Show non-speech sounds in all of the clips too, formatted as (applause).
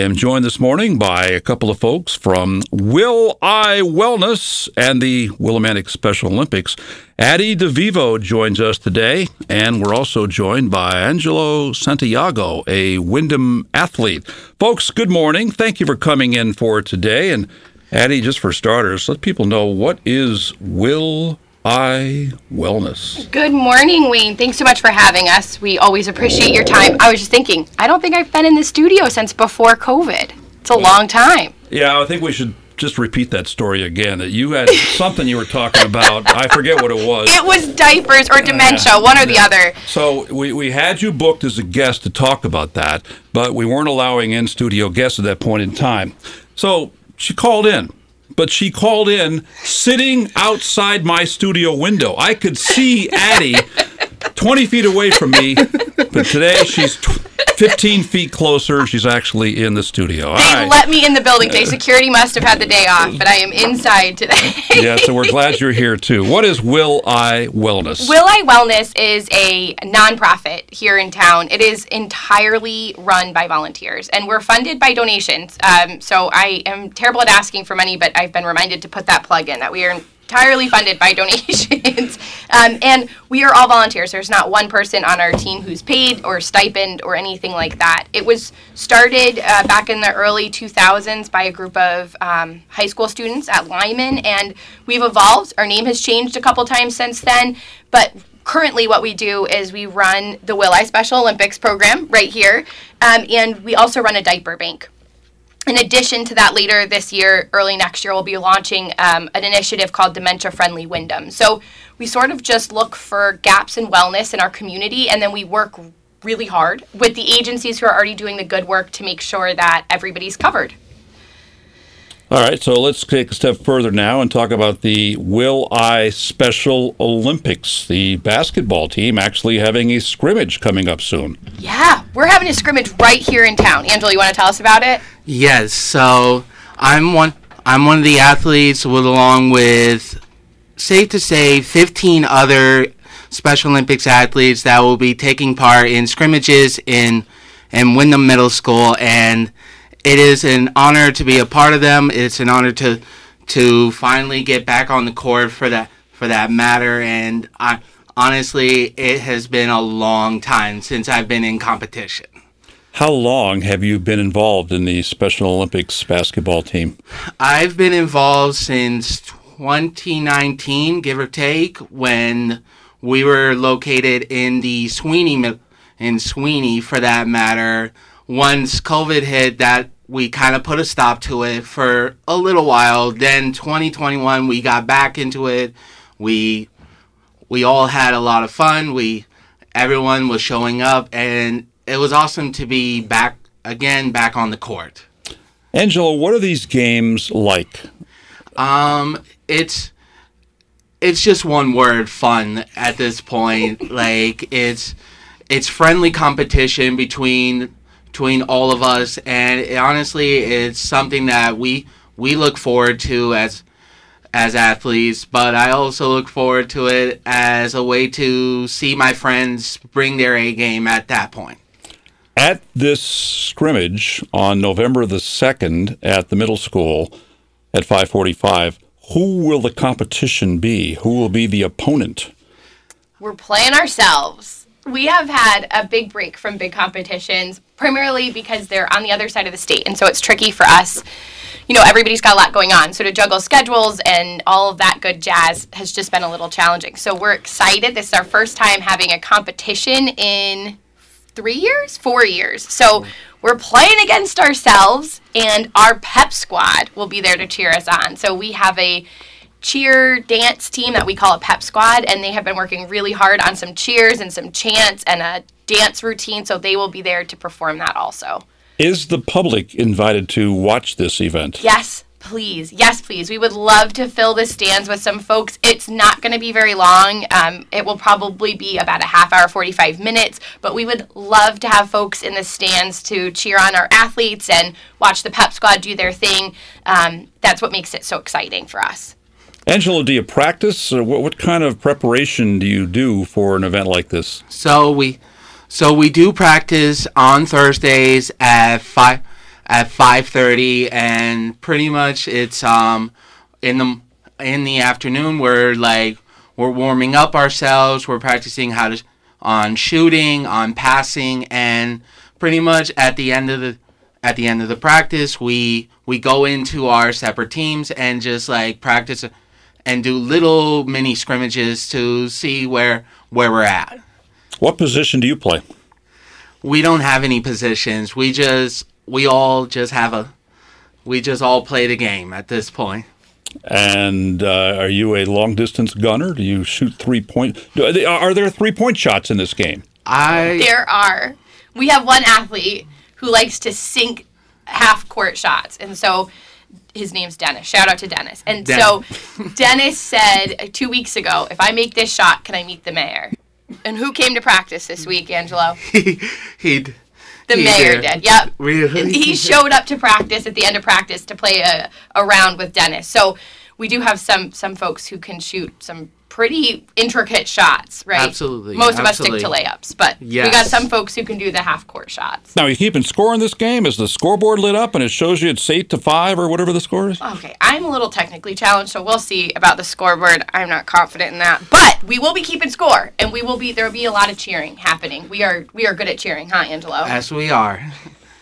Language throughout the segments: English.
I am joined this morning by a couple of folks from Will I Wellness and the Willimantic Special Olympics. Adi DeVivo joins us today, and we're also joined by Angelo Santiago, a Windham athlete. Folks, good morning. Thank you for coming in for today. And Adi, just for starters, let people know what is Will I Wellness. Good morning, Wayne. Thanks so much for having us. We always appreciate your time. I was just thinking, I don't think I've been in the studio since before COVID. It's a long time. Yeah, I think we should just repeat that story again. That you had (laughs) something you were talking about. I forget what it was. It was diapers or dementia, one or the other. So we, we had you booked as a guest to talk about that, but we weren't allowing in studio guests at that point in time. So she called in but she called in sitting outside my studio window. I could see Adi 20 feet away from me, but today she's 15 feet closer. She's actually in the studio. They right. let me in the building today. Security must have had the day off, but I am inside today. yeah, so we're glad you're here too. What is Will I Wellness? Will I Wellness is a nonprofit here in town. It is entirely run by volunteers, and we're funded by donations. Um, so I am terrible at asking for money, but I've been reminded to put that plug in that we are entirely funded by donations. (laughs) um, and we are all volunteers. There's not one person on our team who's paid or stipend or anything like that. It was started uh, back in the early 2000s by a group of um, high school students at Lyman, and we've evolved. Our name has changed a couple times since then, but currently what we do is we run the Will I Special Olympics program right here, um, and we also run a diaper bank in addition to that, later this year, early next year, we'll be launching um, an initiative called Dementia Friendly Windham. So we sort of just look for gaps in wellness in our community, and then we work really hard with the agencies who are already doing the good work to make sure that everybody's covered. All right, so let's take a step further now and talk about the Will I Special Olympics. The basketball team actually having a scrimmage coming up soon. Yeah, we're having a scrimmage right here in town. Angelo, you want to tell us about it? Yes. So I'm one. I'm one of the athletes, with along with, safe to say, 15 other Special Olympics athletes that will be taking part in scrimmages in in Windham Middle School and it is an honor to be a part of them. It's an honor to to finally get back on the court for that for that matter. And I honestly, it has been a long time since I've been in competition. How long have you been involved in the Special Olympics basketball team? I've been involved since 2019, give or take, when we were located in the Sweeney in Sweeney for that matter once COVID hit, that we kind of put a stop to it for a little while. Then 2021, we got back into it. We we all had a lot of fun. We everyone was showing up, and it was awesome to be back again, back on the court. Angelo, what are these games like? Um, it's it's just one word, fun. At this point, (laughs) like it's it's friendly competition between between all of us, and it, honestly, it's something that we we look forward to as as athletes, but I also look forward to it as a way to see my friends bring their A game at that point. At this scrimmage on November the 2nd at the middle school at 545, who will the competition be? Who will be the opponent? We're playing ourselves we have had a big break from big competitions, primarily because they're on the other side of the state. And so it's tricky for us. You know, everybody's got a lot going on. So to juggle schedules and all of that good jazz has just been a little challenging. So we're excited. This is our first time having a competition in three years, four years. So we're playing against ourselves, and our pep squad will be there to cheer us on. So we have a cheer dance team that we call a pep squad and they have been working really hard on some cheers and some chants and a dance routine so they will be there to perform that also is the public invited to watch this event yes please yes please. We would love to fill the stands with some folks. It's not going to be very long. Um, it will probably be about a half hour 45 minutes but we would love to have folks in the stands to cheer on our athletes and watch the pep squad do their thing. Um, that's what makes it so exciting for us. Angelo, do you practice? Or what, what kind of preparation do you do for an event like this? So we, so we do practice on Thursdays at five at 5:30 and pretty much it's um in the in the afternoon we're like we're warming up ourselves, we're practicing how to on shooting, on passing and pretty much at the end of the at the end of the practice, we we go into our separate teams and just like practice and do little mini scrimmages to see where where we're at. What position do you play? We don't have any positions. We just we all just have a we just all play the game at this point. And uh, are you a long distance gunner? Do you shoot three point? Are there three point shots in this game? I There are. We have one athlete who likes to sink half court shots, and so his name's Dennis. Shout out to Dennis. And Den- so (laughs) Dennis said uh, two weeks ago, if I make this shot, can I meet the mayor? And who came to practice this week, Angelo? (laughs) he he'd The he mayor did. Yep. Really? He showed up to practice at the end of practice to play a, a round with Dennis. So we do have some some folks who can shoot some pretty intricate shots, right? Absolutely, Most of absolutely. us stick to layups, but we got some folks who can do the half court shots. Now, you keeping score in this game? Is the scoreboard lit up and it shows you it's eight to five or whatever the score is? Okay, I'm a little technically challenged, so we'll see about the scoreboard. I'm not confident in that, but we will be keeping score, and we will be. There will be a lot of cheering happening. We are we are good at cheering, huh, Angelo? As we are.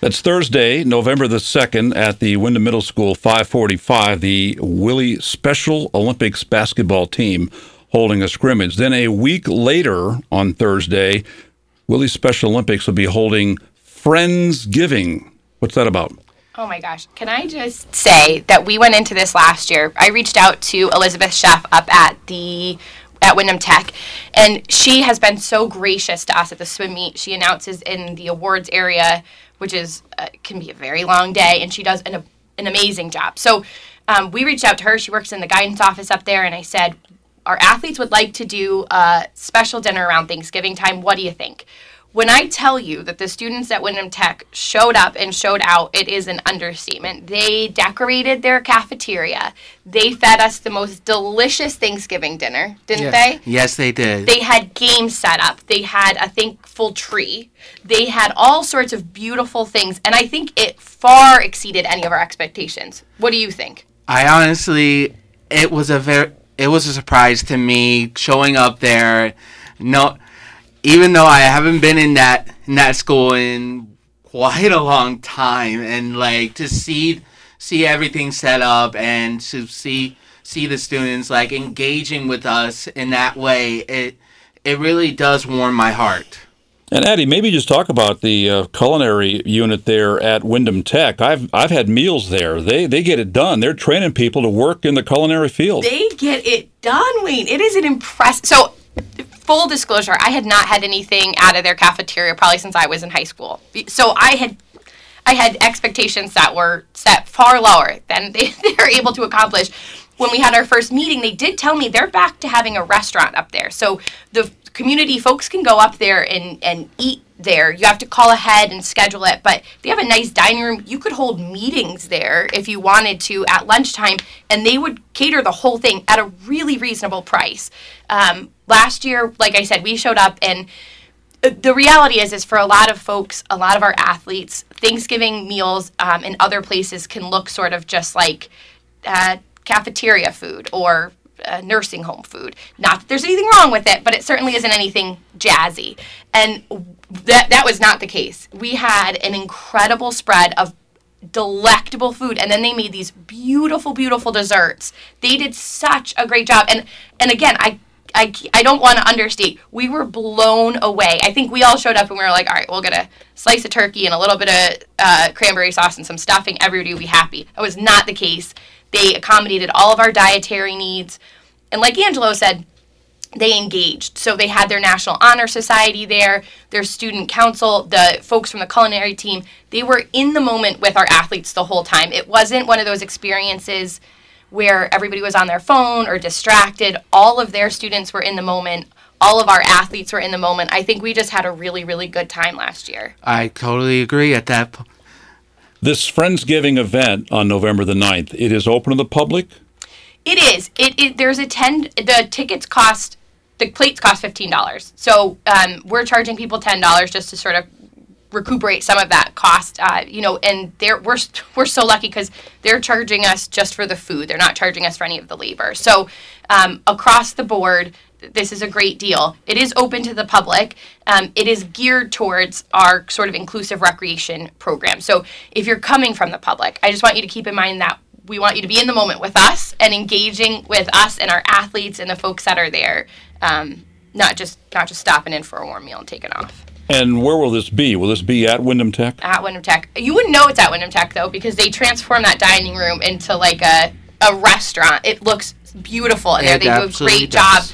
That's Thursday, November the 2nd at the Windham Middle School, 545, the Willie Special Olympics basketball team holding a scrimmage. Then a week later on Thursday, Willie Special Olympics will be holding Friendsgiving. What's that about? Oh my gosh. Can I just say that we went into this last year? I reached out to Elizabeth Sheff up at the at Windham Tech, and she has been so gracious to us at the swim meet. She announces in the awards area, which is uh, can be a very long day, and she does an an amazing job. So um, we reached out to her. She works in the guidance office up there, and I said, our athletes would like to do a special dinner around Thanksgiving time. What do you think? When I tell you that the students at Windham Tech showed up and showed out, it is an understatement. They decorated their cafeteria. They fed us the most delicious Thanksgiving dinner, didn't they? Yes, they did. They had games set up. They had a thankful tree. They had all sorts of beautiful things, and I think it far exceeded any of our expectations. What do you think? I honestly, it was a very, it was a surprise to me showing up there. No, even though I haven't been in that in that school in quite a long time, and like to see see everything set up and to see see the students like engaging with us in that way, it it really does warm my heart. And Adi, maybe just talk about the uh, culinary unit there at Windham Tech. I've I've had meals there. They they get it done. They're training people to work in the culinary field. They get it done, Wayne. It is an impressive. So, full disclosure, I had not had anything out of their cafeteria probably since I was in high school. So I had, I had expectations that were set far lower than (laughs) they, they were able to accomplish. When we had our first meeting, they did tell me they're back to having a restaurant up there. So the community folks can go up there and, and eat there. You have to call ahead and schedule it, but they have a nice dining room. You could hold meetings there if you wanted to at lunchtime, and they would cater the whole thing at a really reasonable price. Um, last year, like I said, we showed up and uh, the reality is is for a lot of folks a lot of our athletes thanksgiving meals um, in other places can look sort of just like uh, cafeteria food or uh, nursing home food not that there's anything wrong with it but it certainly isn't anything jazzy and that that was not the case we had an incredible spread of delectable food and then they made these beautiful beautiful desserts they did such a great job and and again i I, I don't want to understate. We were blown away. I think we all showed up and we were like, all right, we'll get a slice of turkey and a little bit of uh, cranberry sauce and some stuffing. Everybody will be happy. That was not the case. They accommodated all of our dietary needs. And like Angelo said, they engaged. So they had their National Honor Society there, their student council, the folks from the culinary team. They were in the moment with our athletes the whole time. It wasn't one of those experiences where everybody was on their phone or distracted. All of their students were in the moment. All of our athletes were in the moment. I think we just had a really, really good time last year. I totally agree at that. po- This Friendsgiving event on November the 9th, it is open to the public. It is. It, it there's a ten. The tickets cost. The plates cost fifteen dollars. So um, we're charging people ten dollars just to sort of recuperate some of that cost. Uh, you know, and they're we're (laughs) we're so lucky because they're charging us just for the food. They're not charging us for any of the labor. So um, across the board, this is a great deal. It is open to the public. Um, it is geared towards our sort of inclusive recreation program. So if you're coming from the public, I just want you to keep in mind that we want you to be in the moment with us and engaging with us and our athletes and the folks that are there. Um, not just not just stopping in for a warm meal and taking off. And where will this be? Will this be at Windham Tech? At Windham Tech. You wouldn't know it's at Windham Tech though because they transformed that dining room into like a a restaurant. It looks beautiful in there. It They do a absolutely great job.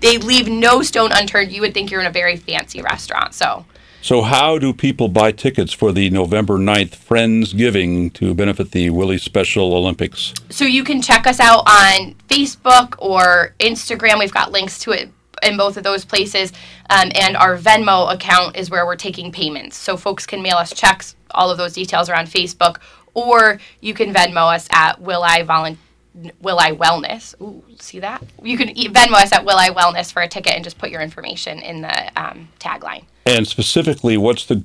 They leave no stone unturned. You would think you're in a very fancy restaurant. So So, how do people buy tickets for the November 9th Friendsgiving to benefit the Willie Special Olympics? so you can check us out on Facebook or Instagram. We've got links to it in both of those places. Um, and our Venmo account is where we're taking payments. So folks can mail us checks. All of those details are on Facebook, or you can Venmo us at Will I Volun- Will I Wellness. Ooh, see that? You can Venmo us at Will I Wellness for a ticket and just put your information in the um, tagline. And specifically, what's the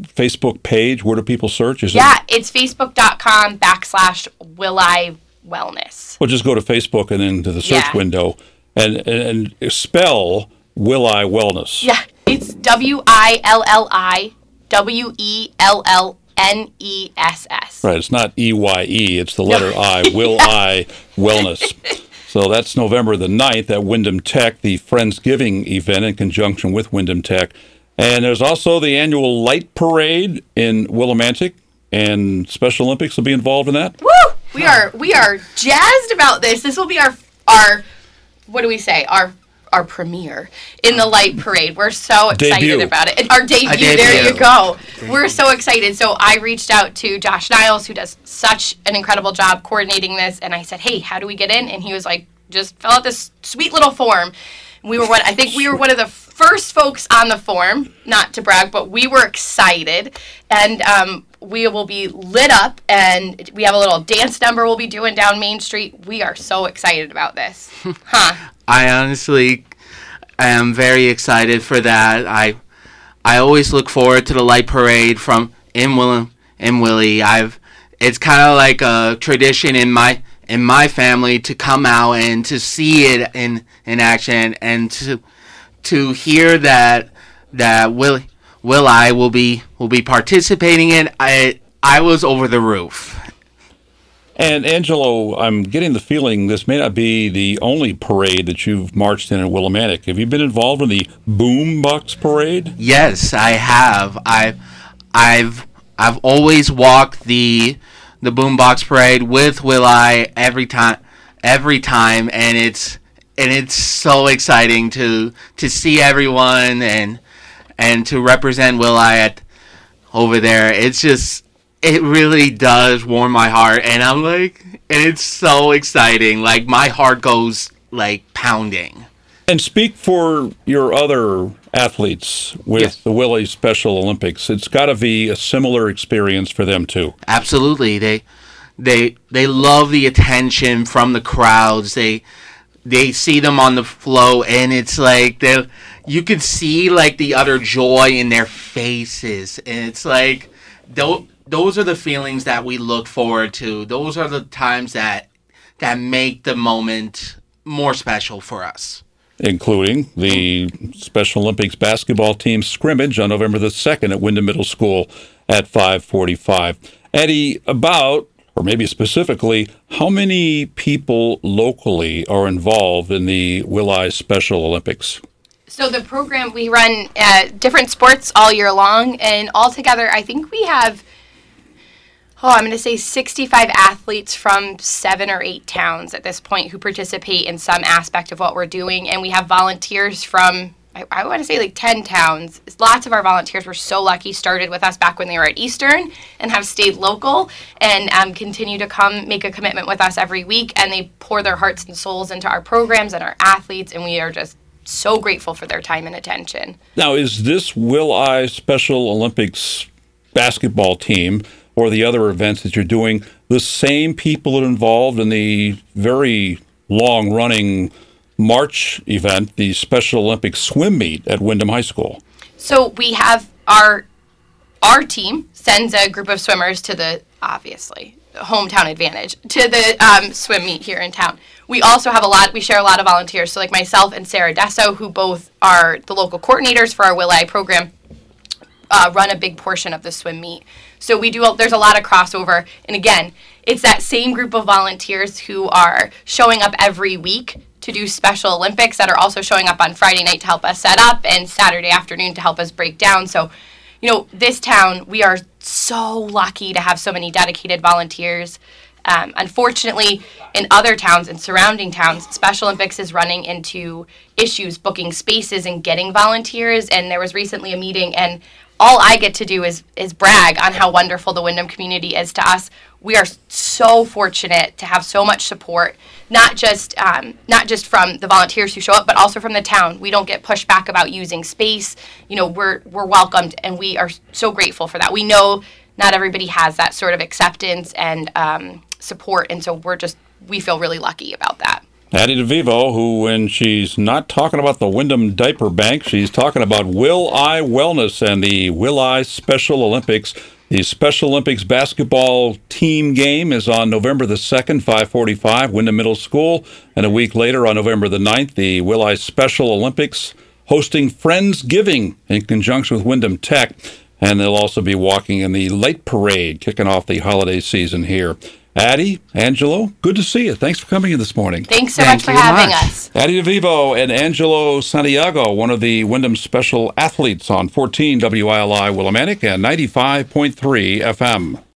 Facebook page? Where do people search? Is Yeah, it's facebook.com backslash Will I Wellness. Well, just go to Facebook and then to the search Yeah. window and, and, and spell Will I Wellness. Yeah, it's W I L L I W E L L N E S S. Right. It's not E Y E, it's the letter I. Will I Wellness. (laughs) So that's November the 9th at Windham Tech, the Friendsgiving event in conjunction with Windham Tech. And there's also the annual Light Parade in Willimantic, and Special Olympics will be involved in that. Woo! We are we are jazzed about this. This will be our our what do we say? Our our premiere in the light parade. We're so excited Debut. about it. Our debut, debut. There you go. We're so excited. So I reached out to Josh Niles, who does such an incredible job coordinating this, and I said, "Hey, how do we get in?" And he was like, "Just fill out this sweet little form." We were one. I think we were one of the first folks on the form. Not to brag, but we were excited, and um, we will be lit up. And we have a little dance number we'll be doing down Main Street. We are so excited about this, (laughs) huh? I honestly am very excited for that. I I always look forward to the light parade from in Willem in Willie. I've it's kind of like a tradition in my in my family to come out and to see it in in action and to to hear that that Will Will I will be will be participating in. I I was over the roof. And Angelo, I'm getting the feeling this may not be the only parade that you've marched in at Willimantic. Have you been involved in the Boombox Parade? Yes, I have. I've I've I've always walked the the boombox parade with Will I every time every time and it's and it's so exciting to to see everyone and and to represent Will I at over there. It's just it really does warm my heart and I'm like and it's so exciting. Like my heart goes like pounding. And speak for your other athletes with Yes. the Willie Special Olympics. It's got to be a similar experience for them too. Absolutely. They they they love the attention from the crowds. They they see them on the flow and it's like they you can see like the utter joy in their faces and it's like tho- those are the feelings that we look forward to. Those are the times that that make the moment more special for us. including the Special Olympics basketball team scrimmage on November the 2nd at Windham Middle School at 545. Eddie, about, or maybe specifically, how many people locally are involved in the Willi Special Olympics? So the program we run uh, different sports all year long, and altogether, I think we have. Oh, I'm going to say 65 athletes from seven or eight towns at this point who participate in some aspect of what we're doing, and we have volunteers from. I, I want to say like 10 towns. Lots of our volunteers were so lucky, started with us back when they were at Eastern and have stayed local and um, continue to come make a commitment with us every week. And they pour their hearts and souls into our programs and our athletes, and we are just so grateful for their time and attention. Now, is this Will I Special Olympics basketball team or the other events that you're doing the same people are involved in the very long running March event, the Special Olympics swim meet at Windham High School? So we have our our team sends a group of swimmers to the obviously hometown advantage to the um, swim meet here in town. We also have a lot. We share a lot of volunteers. So like myself and Sarah Desso, who both are the local coordinators for our Will I program, uh, run a big portion of the swim meet. So we do. There's a lot of crossover, and again, it's that same group of volunteers who are showing up every week to do Special Olympics that are also showing up on Friday night to help us set up and Saturday afternoon to help us break down. So, you know, this town we are so lucky to have so many dedicated volunteers. Um, unfortunately, in other towns and surrounding towns, Special Olympics is running into issues booking spaces and getting volunteers. And there was recently a meeting, and all I get to do is is brag on how wonderful the Windham community is to us. We are so fortunate to have so much support, not just um, not just from the volunteers who show up, but also from the town. We don't get pushed back about using space. You know, we're we're welcomed, and we are so grateful for that. We know not everybody has that sort of acceptance and um, support, and so we're just we feel really lucky about that. Adi DeVivo, who, when she's not talking about the Windham Diaper Bank, she's talking about Will I Wellness and the Will I Special Olympics. The Special Olympics basketball team game is on November the 2nd, 545, Windham Middle School. And a week later, on November the 9th, the Will I Special Olympics hosting Friendsgiving in conjunction with Windham Tech. And they'll also be walking in the late parade, kicking off the holiday season here. Adi, Angelo, good to see you. Thanks for coming in this morning. Thanks so Thank much for having much. us. Adi DeVivo and Angelo Santiago, one of the Windham special athletes on 14 WILI Willimantic and 95.3 FM.